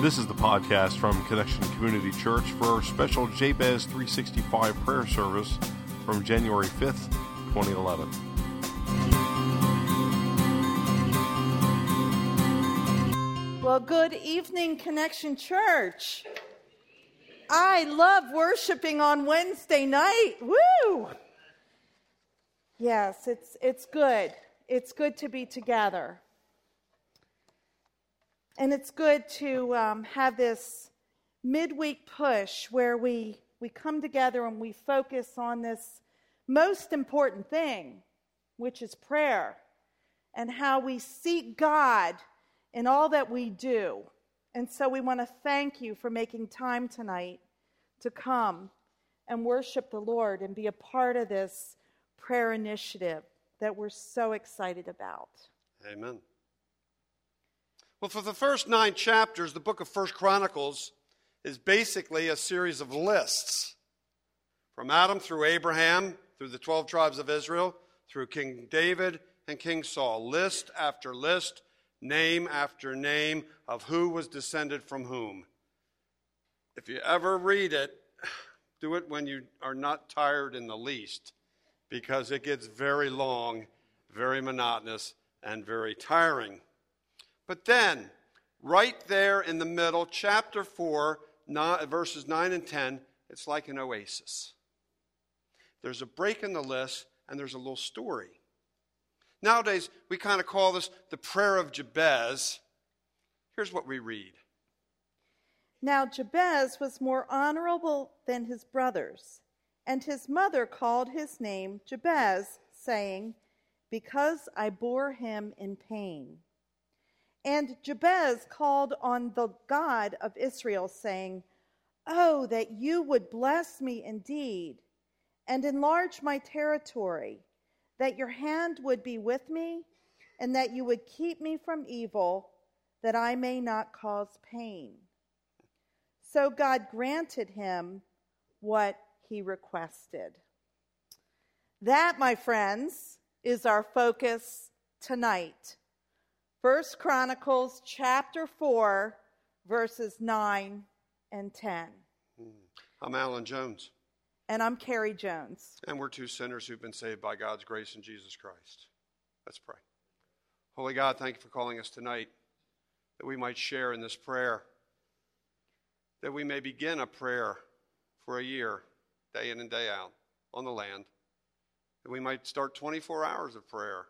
This is the podcast from Connection Community Church for our special Jabez 365 prayer service from January 5th, 2011. Well, good evening, Connection Church. I love worshiping on Wednesday night. Woo! Yes, it's, it's good. It's good to be together. And it's good to um, have this midweek push where we, we come together and we focus on this most important thing, which is prayer, and how we seek God in all that we do. And so we want to thank you for making time tonight to come and worship the Lord and be a part of this prayer initiative that we're so excited about. Amen. Well, for the first nine chapters, the book of First Chronicles is basically a series of lists from Adam through Abraham, through the 12 tribes of Israel, through King David and King Saul. List after list, name after name of who was descended from whom. If you ever read it, do it when you are not tired in the least, because it gets very long, very monotonous, and very tiring. But then, right there in the middle, chapter 4, verses 9 and 10, it's like an oasis. There's a break in the list, and there's a little story. Nowadays, we kind of call this the prayer of Jabez. Here's what we read Now Jabez was more honorable than his brothers, and his mother called his name Jabez, saying, Because I bore him in pain. And Jabez called on the God of Israel, saying, Oh, that you would bless me indeed and enlarge my territory, that your hand would be with me, and that you would keep me from evil, that I may not cause pain. So God granted him what he requested. That, my friends, is our focus tonight. First Chronicles chapter 4, verses 9 and 10. Hmm. I'm Alan Jones. And I'm Carrie Jones. And we're two sinners who've been saved by God's grace in Jesus Christ. Let's pray. Holy God, thank you for calling us tonight that we might share in this prayer, that we may begin a prayer for a year, day in and day out, on the land, that we might start 24 hours of prayer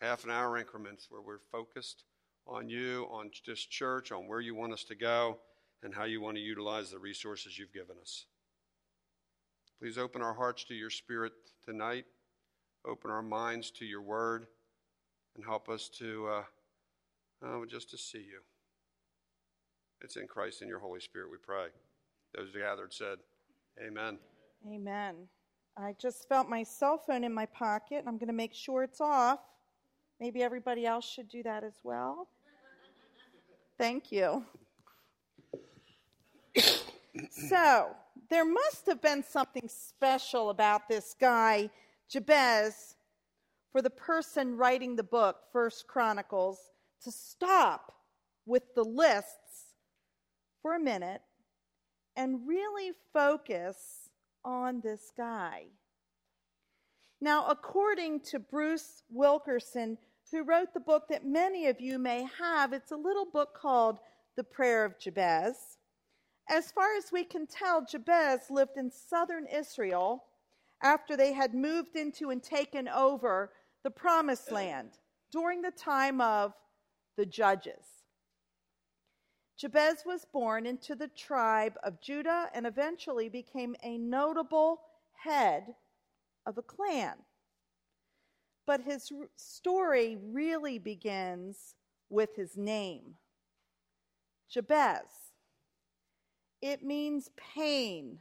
half an hour increments where we're focused on you, on this church, on where you want us to go, and how you want to utilize the resources you've given us. Please open our hearts to your spirit tonight, open our minds to your word, and help us to uh, oh, just to see you. It's in Christ and your Holy Spirit we pray. Those gathered said, Amen. Amen. I just felt my cell phone in my pocket. I'm going to make sure it's off. Maybe everybody else should do that as well. Thank you. so, there must have been something special about this guy, Jabez, for the person writing the book, First Chronicles, to stop with the lists for a minute and really focus on this guy. Now, according to Bruce Wilkinson, who wrote the book that many of you may have. It's a little book called The Prayer of Jabez. As far as we can tell, Jabez lived in southern Israel after they had moved into and taken over the promised land during the time of the judges. Jabez was born into the tribe of Judah and eventually became a notable head of a clan. But his story really begins with his name Jabez. It means pain.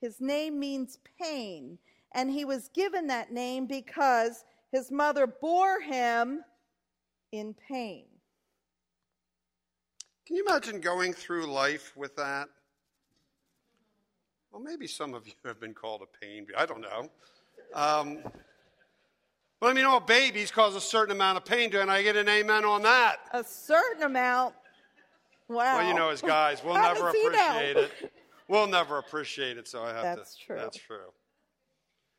His name means pain. And he was given that name because his mother bore him in pain. Can you imagine going through life with that? Well, maybe some of you have been called a pain. I don't know. Um, but I mean, all babies cause a certain amount of pain. Do and I get an amen on that? A certain amount. Wow. Well, you know, as guys, we'll never does he know? appreciate it. We'll never appreciate it, so I have That's to. true. That's true.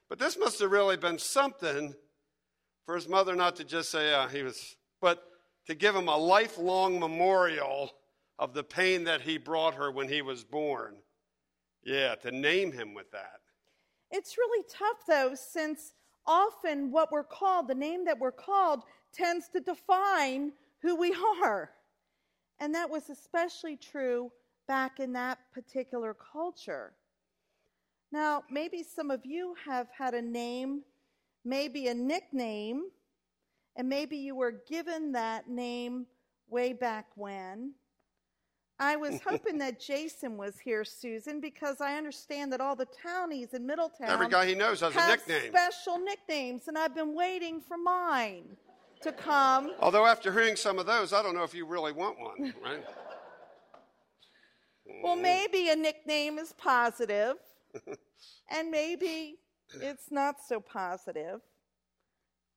But this must have really been something for his mother not to just say, yeah, he was, but to give him a lifelong memorial of the pain that he brought her when he was born. Yeah, to name him with that. It's really tough, though, since often what we're called, the name that we're called, tends to define who we are. And that was especially true back in that particular culture. Now, maybe some of you have had a name, maybe a nickname, and maybe you were given that name way back when. I was hoping that Jason was here, Susan, because I understand that all the townies in Middletown Every guy he knows has a have nickname. special nicknames, and I've been waiting for mine to come. Although, after hearing some of those, I don't know if you really want one, right? Well, mm. maybe a nickname is positive, and maybe it's not so positive.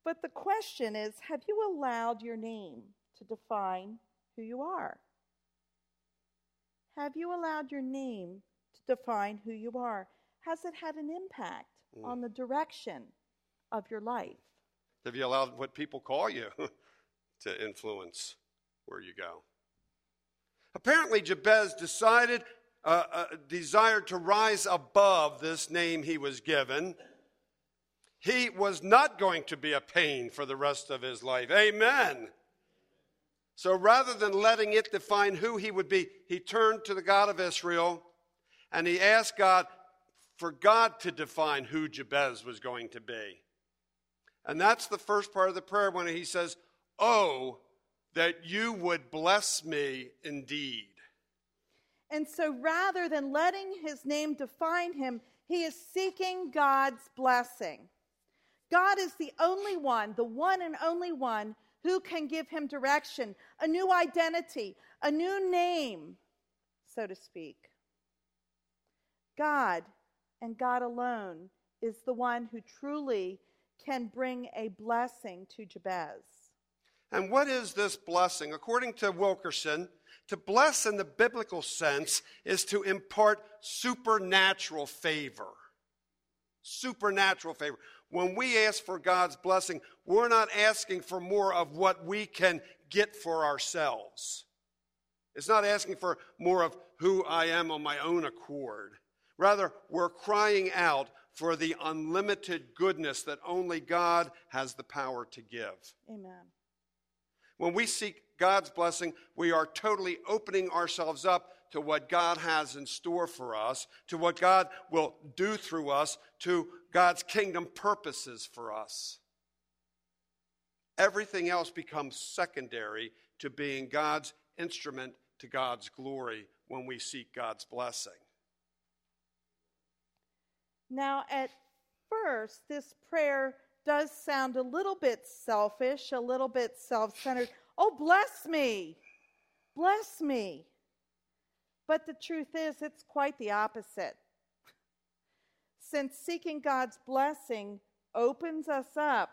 But the question is have you allowed your name to define who you are? Have you allowed your name to define who you are? Has it had an impact on the direction of your life? Have you allowed what people call you to influence where you go? Apparently, Jabez decided, uh, uh, desired to rise above this name he was given. He was not going to be a pain for the rest of his life. Amen. So rather than letting it define who he would be, he turned to the God of Israel and he asked God for God to define who Jabez was going to be. And that's the first part of the prayer when he says, Oh, that you would bless me indeed. And so rather than letting his name define him, he is seeking God's blessing. God is the only one, the one and only one, who can give him direction, a new identity, a new name, so to speak. God and God alone is the one who truly can bring a blessing to Jabez. And what is this blessing? According to Wilkinson, to bless in the biblical sense is to impart supernatural favor. Supernatural favor. When we ask for God's blessing, we're not asking for more of what we can get for ourselves. It's not asking for more of who I am on my own accord. Rather, we're crying out for the unlimited goodness that only God has the power to give. Amen. When we seek God's blessing, we are totally opening ourselves up to what God has in store for us, to what God will do through us, to God's kingdom purposes for us. Everything else becomes secondary to being God's instrument to God's glory when we seek God's blessing. Now, at first, this prayer does sound a little bit selfish, a little bit self centered. Oh, bless me! Bless me! But the truth is, it's quite the opposite. Since seeking God's blessing opens us up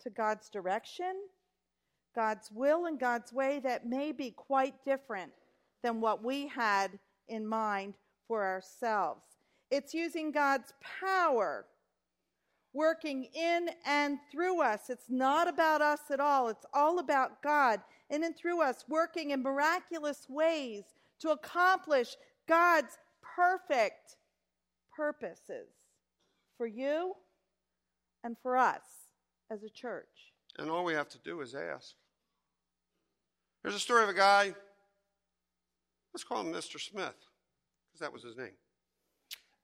to God's direction, God's will, and God's way that may be quite different than what we had in mind for ourselves. It's using God's power working in and through us. It's not about us at all. It's all about God in and through us, working in miraculous ways to accomplish God's perfect purposes for you and for us as a church. And all we have to do is ask. There's a story of a guy, let's call him Mr. Smith, because that was his name.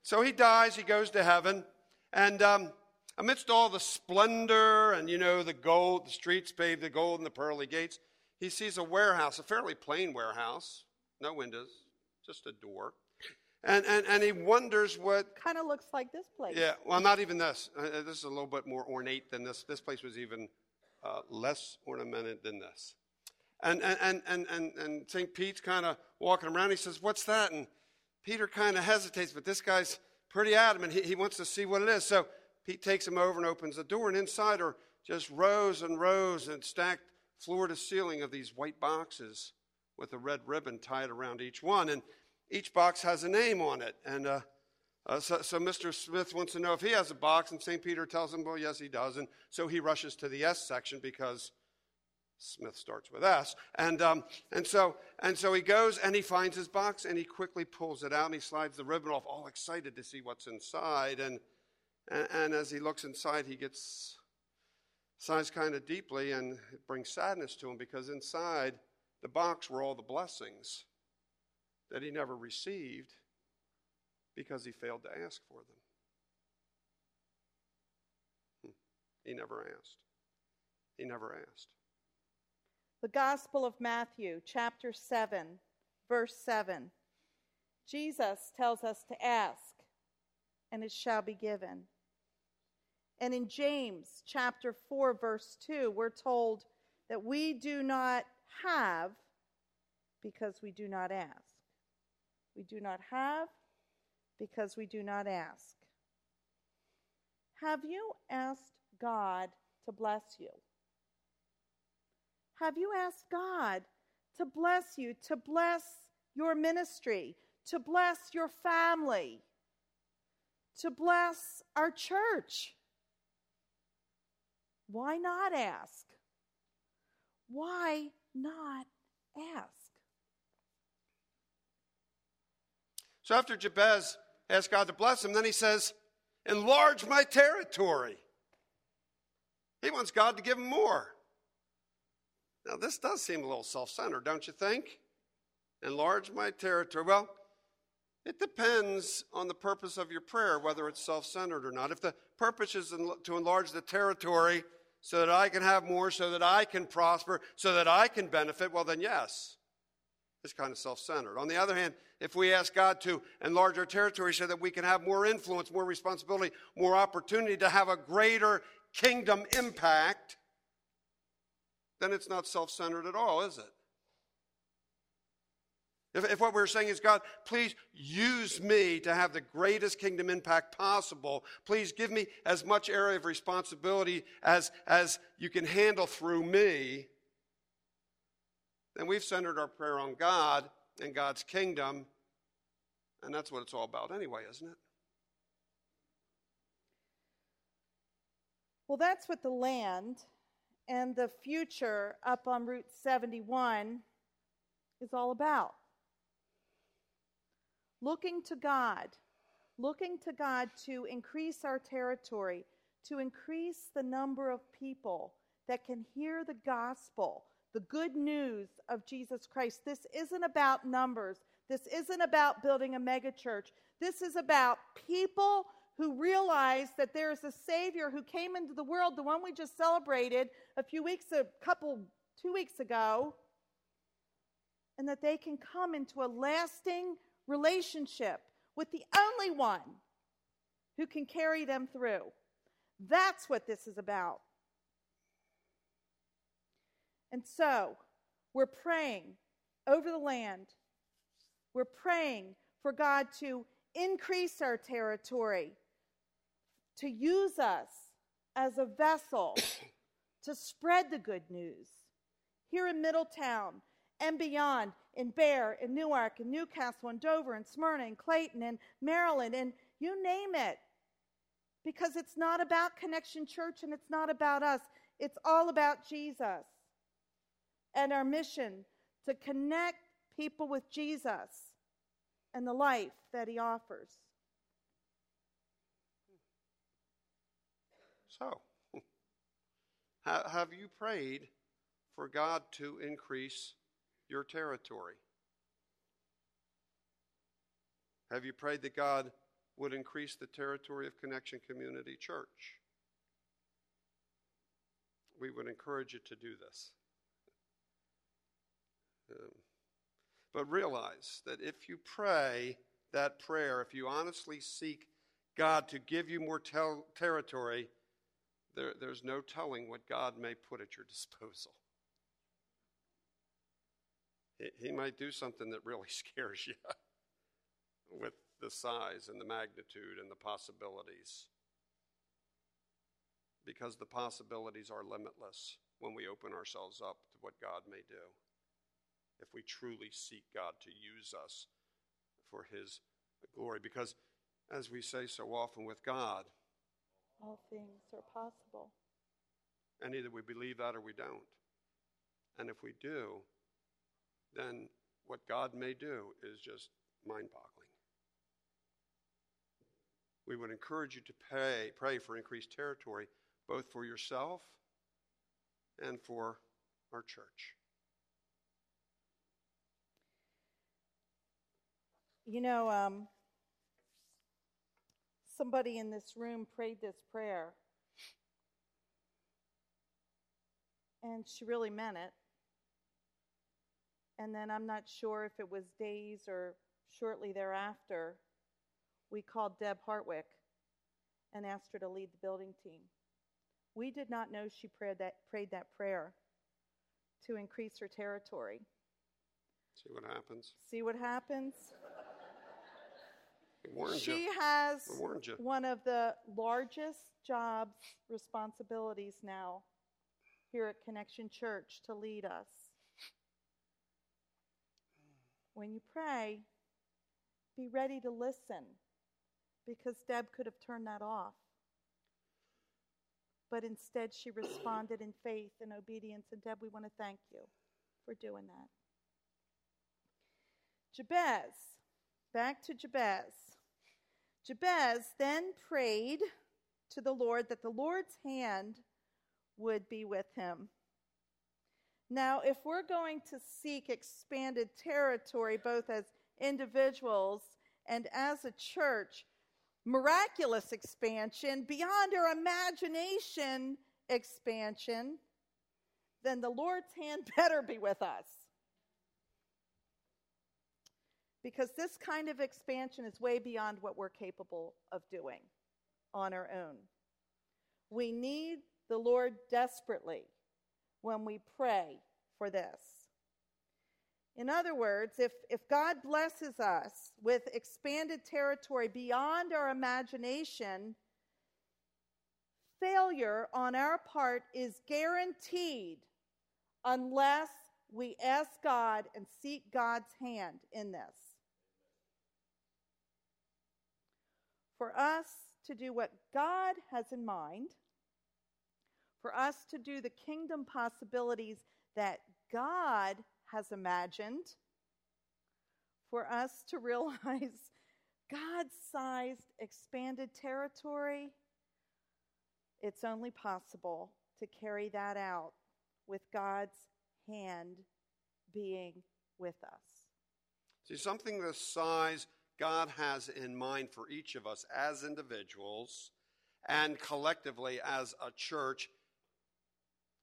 So he dies, he goes to heaven, and um, amidst all the splendor and, you know, the gold, the streets paved the gold and the pearly gates, he sees a warehouse, a fairly plain warehouse, no windows, just a door. And, and, and he wonders what Kind of looks like this place. yeah, well, not even this. Uh, uh, this is a little bit more ornate than this. This place was even uh, less ornamented than this. And, and, and, and, and, and St. Pete's kind of walking around. He says, What's that? And Peter kind of hesitates, but this guy's pretty adamant. He, he wants to see what it is. So Pete takes him over and opens the door, and inside are just rows and rows and stacked floor to ceiling of these white boxes with a red ribbon tied around each one. And each box has a name on it. And uh, uh, so, so, Mr. Smith wants to know if he has a box, and St. Peter tells him, well, yes, he does. And so he rushes to the S section because Smith starts with S. And, um, and, so, and so he goes and he finds his box and he quickly pulls it out and he slides the ribbon off, all excited to see what's inside. And, and, and as he looks inside, he gets sighs kind of deeply and it brings sadness to him because inside the box were all the blessings that he never received because he failed to ask for them. Hmm. He never asked. He never asked. The Gospel of Matthew, chapter 7, verse 7. Jesus tells us to ask, and it shall be given. And in James, chapter 4, verse 2, we're told that we do not have because we do not ask. We do not have because we do not ask. Have you asked God to bless you? Have you asked God to bless you, to bless your ministry, to bless your family, to bless our church? Why not ask? Why not ask? So after Jabez asked God to bless him. Then he says, Enlarge my territory. He wants God to give him more. Now, this does seem a little self centered, don't you think? Enlarge my territory. Well, it depends on the purpose of your prayer, whether it's self centered or not. If the purpose is to enlarge the territory so that I can have more, so that I can prosper, so that I can benefit, well, then yes. It's kind of self centered. On the other hand, if we ask God to enlarge our territory so that we can have more influence, more responsibility, more opportunity to have a greater kingdom impact, then it's not self centered at all, is it? If, if, what we're saying is, God, please use me to have the greatest kingdom impact possible. Please give me as much area of responsibility as, as you can handle through me then we've centered our prayer on God and God's kingdom, and that's what it's all about anyway, isn't it? Well, that's what the land and the future up on Route 71 is all about. Looking to God, looking to God to increase our territory, to increase the number of people that can hear the gospel, the good news of Jesus Christ. This isn't about numbers. This isn't about building a megachurch. This is about people who realize that there is a Savior who came into the world, the one we just celebrated a few weeks, a couple, two weeks ago, and that they can come into a lasting relationship with the only one who can carry them through. That's what this is about. And so, we're praying over the land. We're praying for God to increase our territory, to use us as a vessel to spread the good news here in Middletown and beyond, in Bear, in Newark, in Newcastle, in Dover, in Smyrna, in Clayton, in Maryland, and you name it. Because it's not about Connection Church and it's not about us, it's all about Jesus and our mission to connect people with Jesus and the life that he offers. So, have you prayed for God to increase your territory? Have you prayed that God would increase the territory of Connection Community Church? We would encourage you to do this. Um, but realize that if you pray that prayer, if you honestly seek God to give you more tel- territory, there, there's no telling what God may put at your disposal. He, he might do something that really scares you with the size and the magnitude and the possibilities. Because the possibilities are limitless when we open ourselves up to what God may do. if we truly seek God to use us for His glory. Because, as we say so often with God, all things are possible. And either we believe that or we don't. And if we do, then what God may do is just mind boggling. We would encourage you to pray, pray for increased territory, both for yourself and for our church. You know, um, somebody in this room prayed this prayer, and she really meant it. And then I'm not sure if it was days or shortly thereafter, we called Deb Hartwick and asked her to lead the building team. We did not know she prayed that, prayed that prayer to increase her territory. See what happens. See what happens? she you. has one of the largest jobs responsibilities now here at Connection Church to lead us. When you pray, be ready to listen because Deb could have turned that off. But instead, she responded in faith and obedience. And Deb, we want to thank you for doing that. Jabez, back to Jabez. Jabez then prayed to the Lord that the Lord's hand would be with him. Now, if we're going to seek expanded territory, both as individuals and as a church, miraculous expansion, beyond our imagination expansion, then the Lord's hand better be with us. Because this kind of expansion is way beyond what we're capable of doing on our own. We need the Lord desperately when we pray for this. In other words, if, if God blesses us with expanded territory beyond our imagination, failure on our part is guaranteed unless we ask God and seek God's hand in this. For us to do what God has in mind, for us to do the kingdom possibilities that God has imagined, for us to realize God sized expanded territory, it's only possible to carry that out with God's hand being with us. See, something the size God has in mind for each of us as individuals and collectively as a church,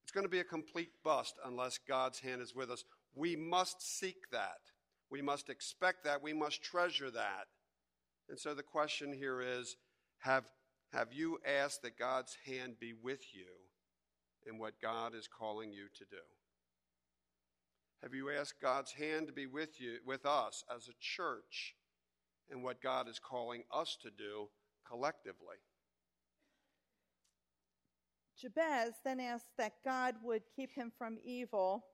it's going to be a complete bust unless God's hand is with us. We must seek that. We must expect that. We must treasure that. And so the question here is have, have you asked that God's hand be with you in what God is calling you to do? Have you asked God's hand to be with you, with us as a church, in what God is calling us to do collectively? Jabez then asked that God would keep him from evil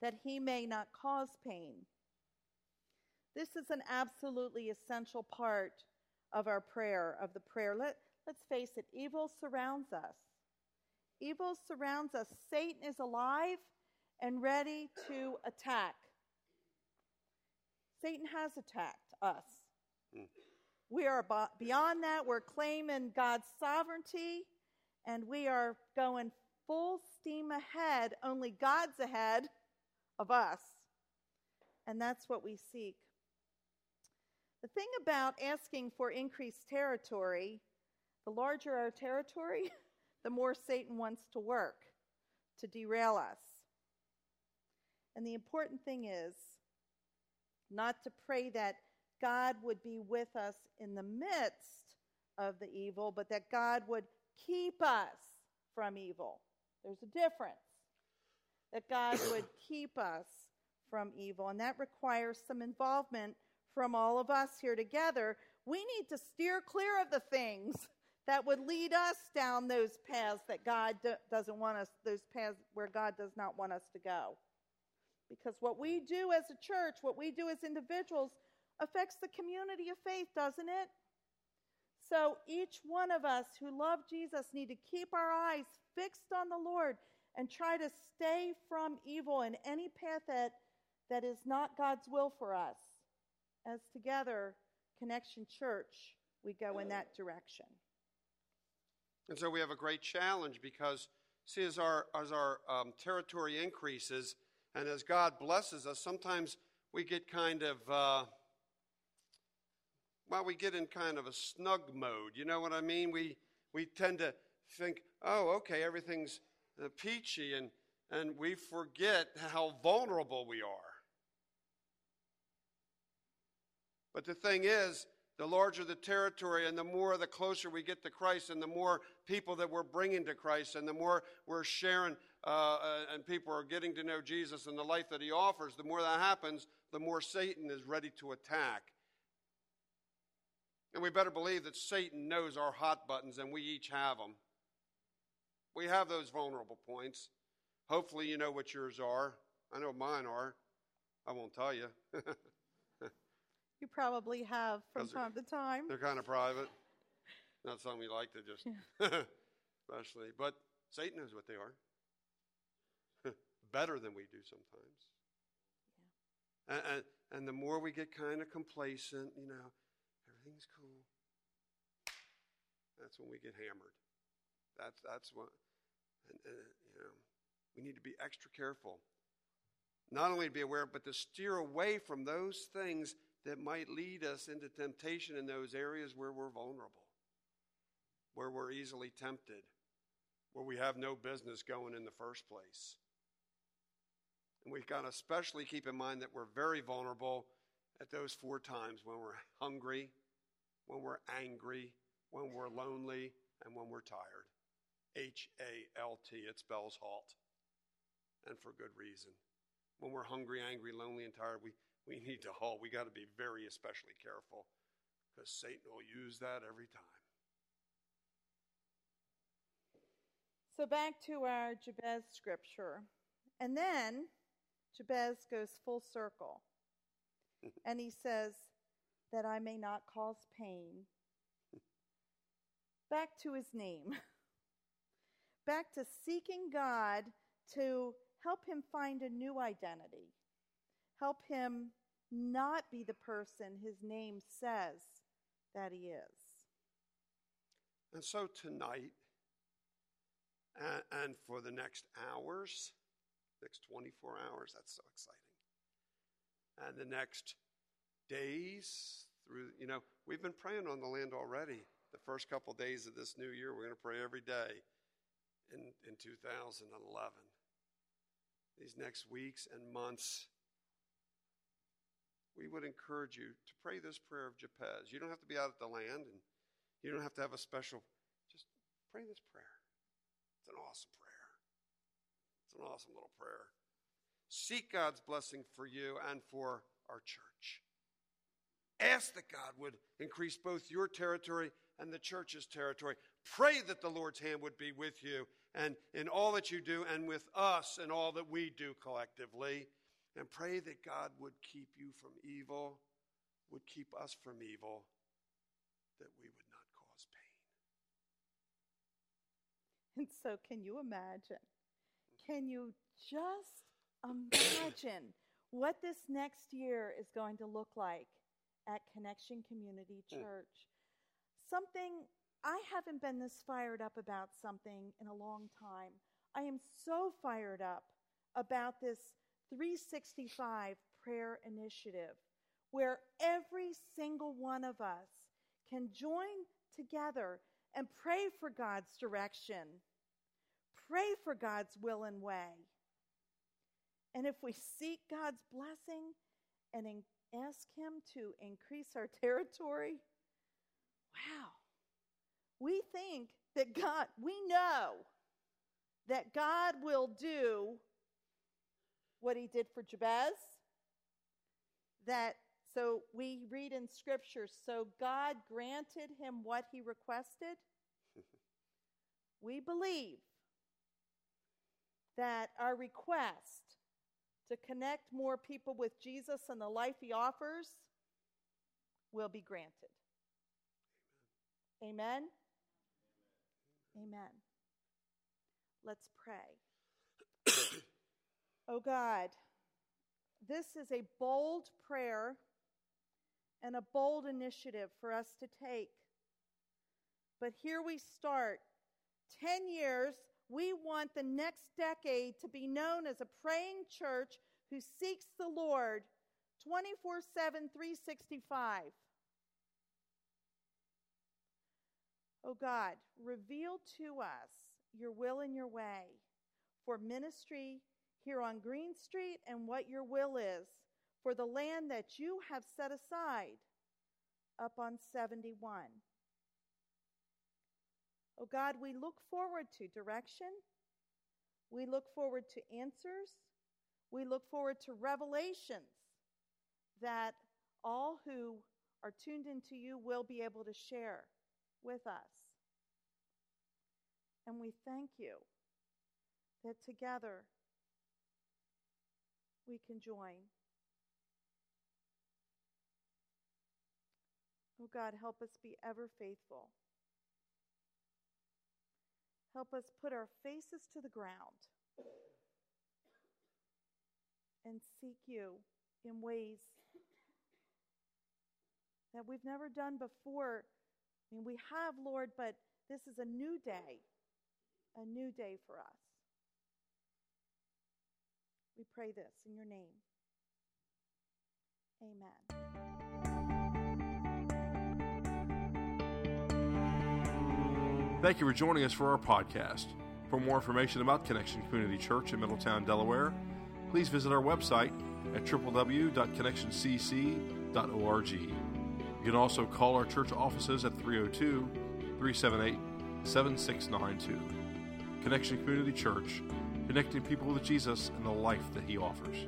that he may not cause pain. This is an absolutely essential part of our prayer, of the prayer. Let, let's face it, evil surrounds us. Evil surrounds us. Satan is alive and ready to attack. Satan has attacked us. Mm. We are beyond that. We're claiming God's sovereignty, and we are going full steam ahead. Only God's ahead of us. And that's what we seek. The thing about asking for increased territory, the larger our territory, the more Satan wants to work to derail us. And the important thing is not to pray that God would be with us in the midst of the evil, but that God would keep us from evil. There's a difference that God would keep us from evil. And that requires some involvement from all of us here together. We need to steer clear of the things that would lead us down those paths that God do- doesn't want us, those paths where God does not want us to go. Because what we do as a church, what we do as individuals, affects the community of faith, doesn't it? So each one of us who love Jesus need to keep our eyes fixed on the Lord and try to stay from evil in any path that, that is not God's will for us. As together, Connection Church, we go in that direction. And so we have a great challenge because, see, as our, as our um, territory increases and as God blesses us, sometimes we get kind of, uh, well, we get in kind of a snug mode. You know what I mean? We, we tend to think, oh, okay, everything's uh, peachy, and, and we forget how vulnerable we are. But the thing is, the larger the territory and the more the closer we get to Christ and the more people that we're bringing to Christ and the more we're sharing uh, uh, and people are getting to know Jesus and the life that he offers, the more that happens, the more Satan is ready to attack. And we better believe that Satan knows our hot buttons and we each have them. We have those vulnerable points. Hopefully, you know what yours are. I know mine are. I won't tell you. You probably have from time to time. They're kind of private. Not something we like to just, especially. But Satan knows what they are. Better than we do sometimes. Yeah. And, and, and the more we get kind of complacent, you know, everything's cool. That's when we get hammered. That's that's what, and, and, you know, we need to be extra careful. Not only to be aware, but to steer away from those things that might lead us into temptation in those areas where we're vulnerable, where we're easily tempted, where we have no business going in the first place. And we've got to especially keep in mind that we're very vulnerable at those four times when we're hungry, when we're angry, when we're lonely, and when we're tired. H A L T, it spells halt. And for good reason. When we're hungry, angry, lonely, and tired, we, we need to halt. We got to be very especially careful because Satan will use that every time. So back to our Jabez scripture. And then Jabez goes full circle. and he says, That I may not cause pain. Back to his name. Back to seeking God to help him find a new identity Help him not be the person his name says that he is. And so tonight, and, and for the next hours, next 24 hours, that's so exciting. And the next days, through, you know, we've been praying on the land already. The first couple of days of this new year, we're going to pray every day in, in 2011. These next weeks and months, we would encourage you to pray this prayer of Jabez. You don't have to be out at the land and you don't have to have a special, just pray this prayer. It's an awesome prayer. It's an awesome little prayer. Seek God's blessing for you and for our church. Ask that God would increase both your territory and the church's territory. Pray that the Lord's hand would be with you and in all that you do and with us and all that we do collectively and pray that God would keep you from evil, would keep us from evil, that we would not cause pain. And so, can you imagine? Can you just imagine what this next year is going to look like at Connection Community hmm. Church? Something I haven't been this fired up about something in a long time. I am so fired up about this 365 prayer initiative where every single one of us can join together and pray for God's direction, pray for God's will and way. And if we seek God's blessing and in- ask Him to increase our territory, wow, we think that God, we know that God will do what he did for Jabez. That so we read in scripture, so God granted him what he requested. we believe that our request to connect more people with Jesus and the life he offers will be granted. Amen. Amen. Let's pray. oh God, this is a bold prayer and a bold initiative for us to take. But here we start. 10 years, we want the next decade to be known as a praying church who seeks the Lord 24 7, 365. Oh God, reveal to us your will and your way for ministry here on Green Street and what your will is for the land that you have set aside up on 71. Oh God, we look forward to direction. We look forward to answers. We look forward to revelations that all who are tuned into you will be able to share with us. And we thank you that together we can join. Oh God, help us be ever faithful. Help us put our faces to the ground and seek you in ways that we've never done before. I mean, we have, Lord, but this is a new day, a new day for us. We pray this in your name. Amen. Thank you for joining us for our podcast. For more information about Connection Community Church in Middletown, Delaware, please visit our website at www.connectioncc.org. You can also call our church offices at 302 378 7692. Connection Community Church, connecting people with Jesus and the life that He offers.